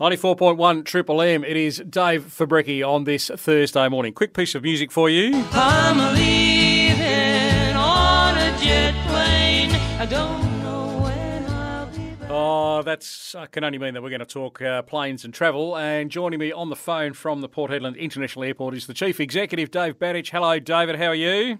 94.1 Triple M. It is Dave Fabrecki on this Thursday morning. Quick piece of music for you. I'm leaving on a jet plane. I don't know when I'll be back. Oh, that's uh, can only mean that we're going to talk uh, planes and travel. And joining me on the phone from the Port Hedland International Airport is the Chief Executive, Dave Badich. Hello, David. How are you?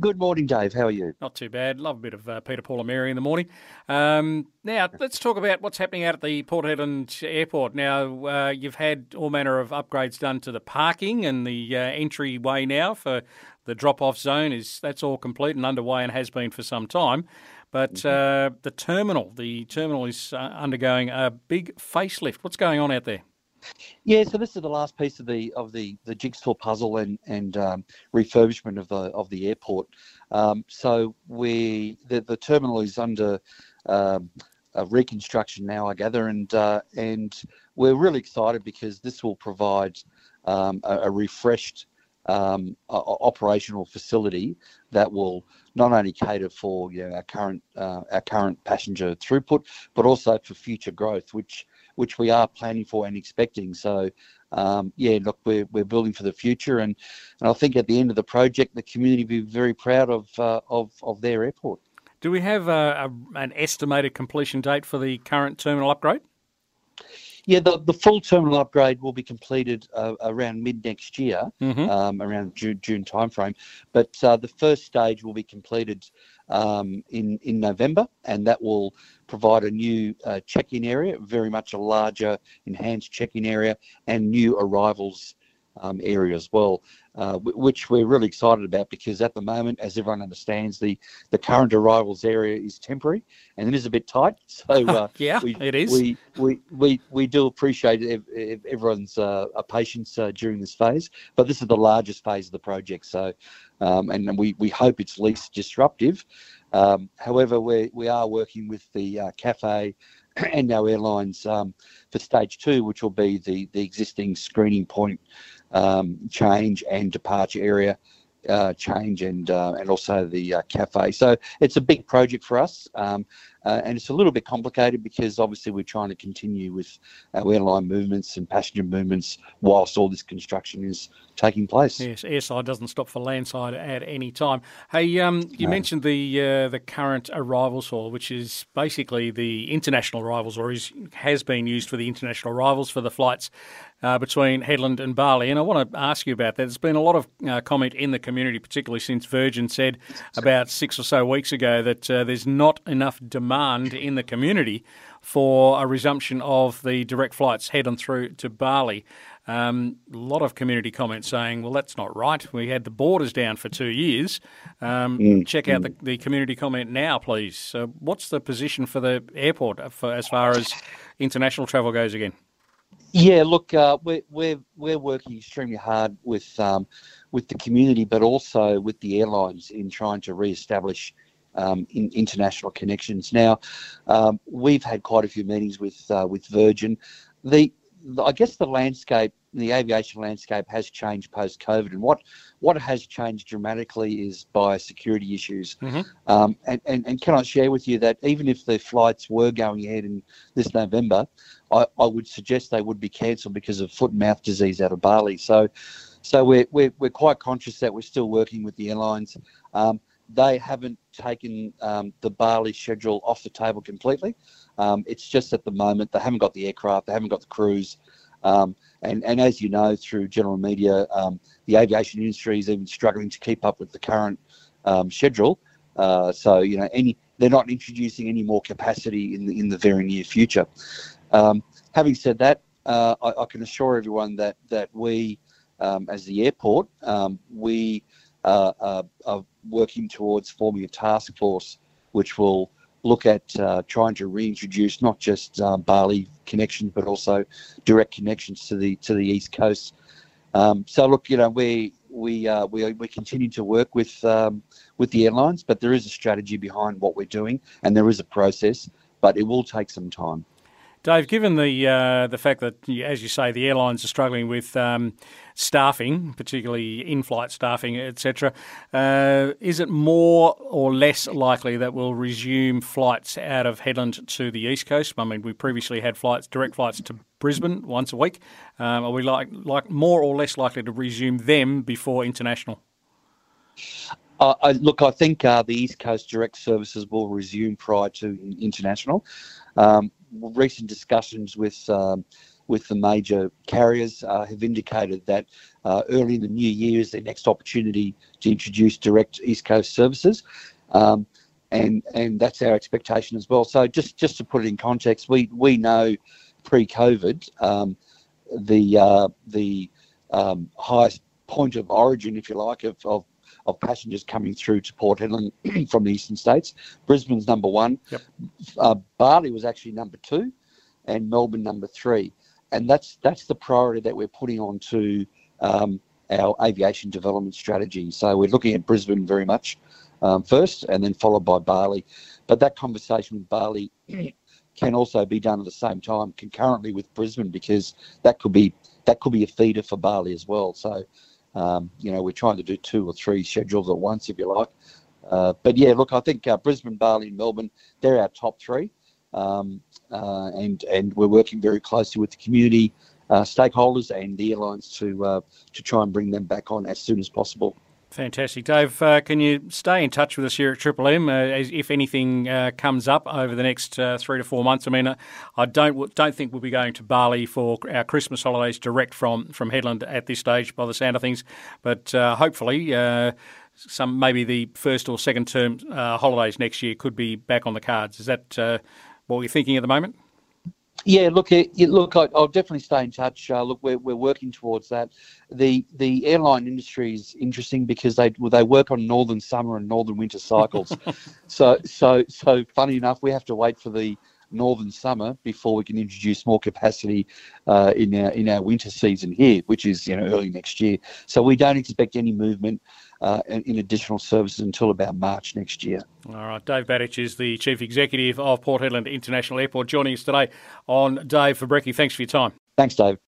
Good morning, Dave. How are you? Not too bad. Love a bit of uh, Peter, Paul, and Mary in the morning. Um, now, let's talk about what's happening out at the Port Hedland Airport. Now, uh, you've had all manner of upgrades done to the parking and the uh, entryway now for the drop-off zone. Is that's all complete and underway and has been for some time. But uh, the terminal, the terminal is uh, undergoing a big facelift. What's going on out there? Yeah, so this is the last piece of the of the, the jigsaw puzzle and and um, refurbishment of the of the airport. Um, so we the, the terminal is under um, a reconstruction now, I gather, and uh, and we're really excited because this will provide um, a, a refreshed um, o- o- operational facility that will not only cater for you know, our current uh, our current passenger throughput, but also for future growth, which which we are planning for and expecting. So, um, yeah, look, we're, we're building for the future, and, and I think at the end of the project, the community will be very proud of uh, of of their airport. Do we have a, a, an estimated completion date for the current terminal upgrade? Yeah, the, the full terminal upgrade will be completed uh, around mid next year, Mhm. um, around June, June timeframe. But uh, the first stage will be completed um, in in November, and that will provide a new uh, check-in area, very much a larger, enhanced check-in area, and new arrivals um, area as well, uh, wh- which we're really excited about because at the moment, as everyone understands, the the current arrivals area is temporary and it is a bit tight. So. Uh, yeah, we, it is. We, we, we, we do appreciate ev- ev- everyone's uh, uh, patience uh, during this phase, but this is the largest phase of the project. So, um, and we, we hope it's least disruptive. Um, however, we, we are working with the uh, cafe and our airlines um, for stage two, which will be the, the existing screening point um, change and departure area uh, change and uh, and also the uh, cafe. So it's a big project for us, um, uh, and it's a little bit complicated because obviously we're trying to continue with our airline movements and passenger movements whilst all this construction is taking place. Yes, airside doesn't stop for landside at any time. Hey, um, you No. mentioned the uh, the current arrivals hall, which is basically the international arrivals, or is has been used for the international arrivals for the flights uh, between Hedland and Bali. And I want to ask you about that. There's been a lot of uh, comment in the community, particularly since Virgin said about six or so weeks ago that uh, there's not enough demand in the community for a resumption of the direct flights heading through to Bali. Um, a lot of community comments saying, well, that's not right. We had the borders down for two years. Um, check out the, the community comment now, please. So, what's the position for the airport for, as far as international travel goes again? Yeah, look, uh, we're we're we're working extremely hard with um, with the community, but also with the airlines in trying to re-establish um, in, international connections. Now, um, we've had quite a few meetings with uh, with Virgin. The I guess the landscape, the aviation landscape, has changed post COVID, and what what has changed dramatically is biosecurity issues. Mhm. Um, and, and and can I share with you that even if the flights were going ahead in this November, I, I would suggest they would be cancelled because of foot and mouth disease out of Bali. So, so we're, we're, we're quite conscious that we're still working with the airlines. Um, they haven't taken um, the Bali schedule off the table completely. Um, it's just at the moment they haven't got the aircraft, they haven't got the crews. Um, and, and as you know through general media, um, the aviation industry is even struggling to keep up with the current um, schedule. Uh, so you know, any they're not introducing any more capacity in the in the very near future. Um, having said that, uh, I, I can assure everyone that that we, as the airport, we uh, uh, are working towards forming a task force which will look at uh, trying to reintroduce not just um, Bali connections but also direct connections to the to the east coast. Um, so look, you know, we we uh, we we continue to work with um, with the airlines, but there is a strategy behind what we're doing, and there is a process, but it will take some time. Dave, given the uh, the fact that, as you say, the airlines are struggling with um, staffing, particularly in-flight staffing, etc., uh, is it more or less likely that we'll resume flights out of Hedland to the east coast? I mean, we previously had flights, direct flights to Brisbane once a week. Um, are we like like more or less likely to resume them before international? Uh, I, look, I think uh, the East Coast direct services will resume prior to international. Um, recent discussions with um, with the major carriers uh, have indicated that uh, early in the new year is their next opportunity to introduce direct East Coast services. Um, and, and that's our expectation as well. So just, just to put it in context, we, we know pre-COVID um, the uh, the um, highest point of origin, if you like, of, of of passengers coming through to Port Hedland from the eastern states. Brisbane's number one. Yep. Uh, Bali was actually number two, and Melbourne number three. And that's that's the priority that we're putting onto um, our aviation development strategy. So we're looking at Brisbane very much um, first, and then followed by Bali. But that conversation with Bali can also be done at the same time concurrently with Brisbane because that could be that could be a feeder for Bali as well. So um, you know, we're trying to do two or three schedules at once, if you like. Uh, but yeah, look, I think uh, Brisbane, Bali, and Melbourne, they're our top three. Um, uh, and and we're working very closely with the community uh, stakeholders and the airlines to uh, to try and bring them back on as soon as possible. Fantastic, Dave. Uh, can you stay in touch with us here at Triple M uh, if anything uh, comes up over the next uh, three to four months? I mean, uh, I don't don't think we'll be going to Bali for our Christmas holidays direct from from Hedland at this stage, by the sound of things. But uh, hopefully, some maybe the first or second term holidays next year could be back on the cards. Is that what we're thinking at the moment? Yeah, look, it, look, I'll definitely stay in touch. Uh, look, we're, we're working towards that. The the airline industry is interesting because they they work on northern summer and northern winter cycles. so so so funny enough, we have to wait for the northern summer before we can introduce more capacity uh, in our in our winter season here, which is you know early next year. So we don't expect any movement uh, in additional services until about March next year. All right, Dave Batich is the Chief Executive of Port Hedland International Airport, joining us today on Dave Fabrecki. Thanks for your time. Thanks, Dave.